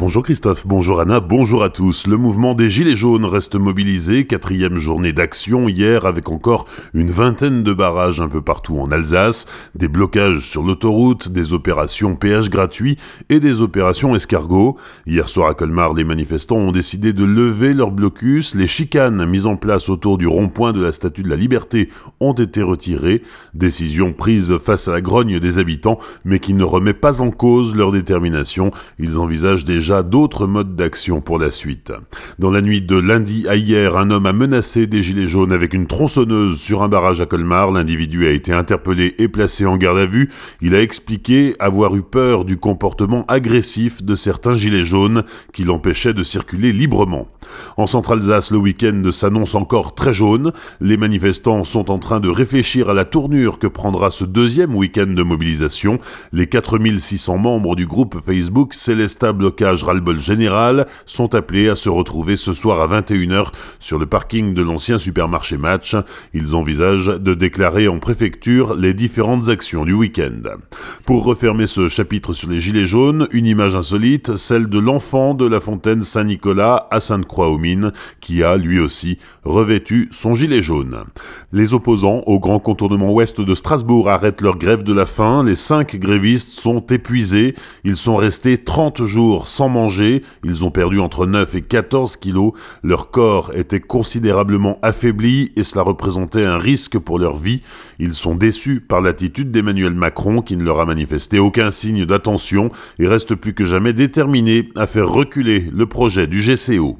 Bonjour Christophe, bonjour Anna, bonjour à tous. Le mouvement des Gilets jaunes reste mobilisé, quatrième journée d'action hier avec encore une vingtaine de barrages un peu partout en Alsace, des blocages sur l'autoroute, des opérations péage gratuit et des opérations escargot. Hier soir à Colmar, les manifestants ont décidé de lever leur blocus, les chicanes mises en place autour du rond-point de la Statue de la Liberté ont été retirées, décision prise face à la grogne des habitants mais qui ne remet pas en cause leur détermination. Ils envisagent des d'autres modes d'action pour la suite. Dans la nuit de lundi à hier, un homme a menacé des gilets jaunes avec une tronçonneuse sur un barrage à Colmar. L'individu a été interpellé et placé en garde à vue. Il a expliqué avoir eu peur du comportement agressif de certains gilets jaunes qui l'empêchaient de circuler librement. En Centre-Alsace, le week-end s'annonce encore très jaune. Les manifestants sont en train de réfléchir à la tournure que prendra ce deuxième week-end de mobilisation. Les 4600 membres du groupe Facebook Célesta Blocage Ralbol Général sont appelés à se retrouver ce soir à 21h sur le parking de l'ancien supermarché Match. Ils envisagent de déclarer en préfecture les différentes actions du week-end. Pour refermer ce chapitre sur les gilets jaunes, une image insolite, celle de l'enfant de la fontaine Saint-Nicolas à Sainte-Croix aux mines, qui a, lui aussi, revêtu son gilet jaune. Les opposants au grand contournement ouest de Strasbourg arrêtent leur grève de la faim, les cinq grévistes sont épuisés, ils sont restés 30 jours sans manger, ils ont perdu entre 9 et 14 kilos, leur corps était considérablement affaibli et cela représentait un risque pour leur vie. Ils sont déçus par l'attitude d'Emmanuel Macron qui ne leur a manifesté aucun signe d'attention et reste plus que jamais déterminé à faire reculer le projet du GCO.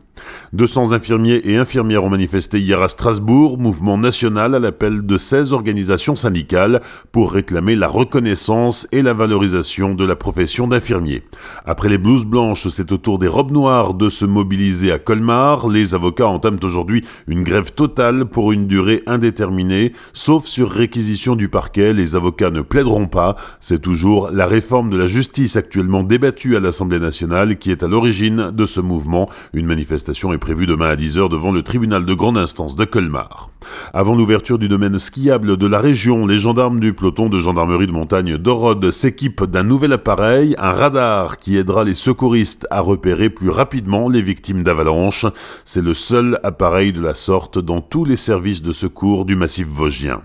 200 infirmiers et infirmières ont manifesté hier à Strasbourg, mouvement national à l'appel de 16 organisations syndicales pour réclamer la reconnaissance et la valorisation de la profession d'infirmier. Après les blouses blanches, c'est au tour des robes noires de se mobiliser à Colmar. Les avocats entament aujourd'hui une grève totale pour une durée indéterminée, sauf sur réquisition du parquet. Les avocats ne plaideront pas. C'est toujours la réforme de la justice actuellement débattue à l'Assemblée nationale qui est à l'origine de ce mouvement. Une manifestation est prévue demain à 10h devant le tribunal de grande instance de Colmar. Avant l'ouverture du domaine skiable de la région, les gendarmes du peloton de gendarmerie de montagne d'Orod s'équipent d'un nouvel appareil, un radar qui aidera les secouristes à repérer plus rapidement les victimes d'avalanches. C'est le seul appareil de la sorte dans tous les services de secours du massif vosgien.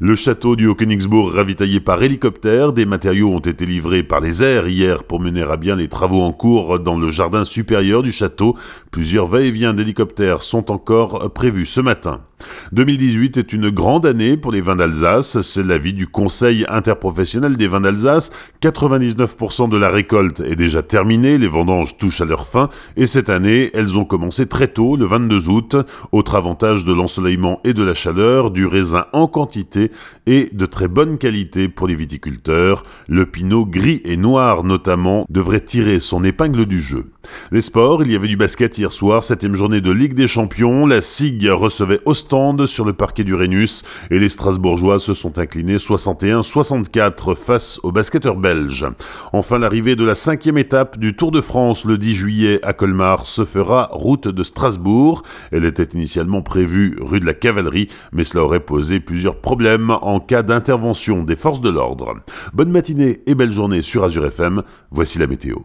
Le château du Haut-Königsbourg ravitaillé par hélicoptère, des matériaux ont été livrés par les airs hier pour mener à bien les travaux en cours dans le jardin supérieur du château. Plusieurs va-et-vient d'hélicoptères sont encore prévus ce matin. 2018 est une grande année pour les vins d'Alsace, c'est l'avis du Conseil interprofessionnel des vins d'Alsace. 99% de la récolte est déjà terminée, les vendanges touchent à leur fin, et cette année, elles ont commencé très tôt, le 22 août. Autre avantage de l'ensoleillement et de la chaleur, du raisin en quantité et de très bonne qualité pour les viticulteurs. Le pinot gris et noir notamment devrait tirer son épingle du jeu. Les sports, il y avait du basket hier soir, septième journée de Ligue des Champions, la SIG recevait Sur le parquet du Rhenus et les Strasbourgeois se sont inclinés 61-64 face aux basketteurs belges. Enfin, l'arrivée de la cinquième étape du Tour de France le 10 juillet à Colmar se fera route de Strasbourg. Elle était initialement prévue rue de la Cavalerie, mais cela aurait posé plusieurs problèmes en cas d'intervention des forces de l'ordre. Bonne matinée et belle journée sur Azure FM, voici la météo.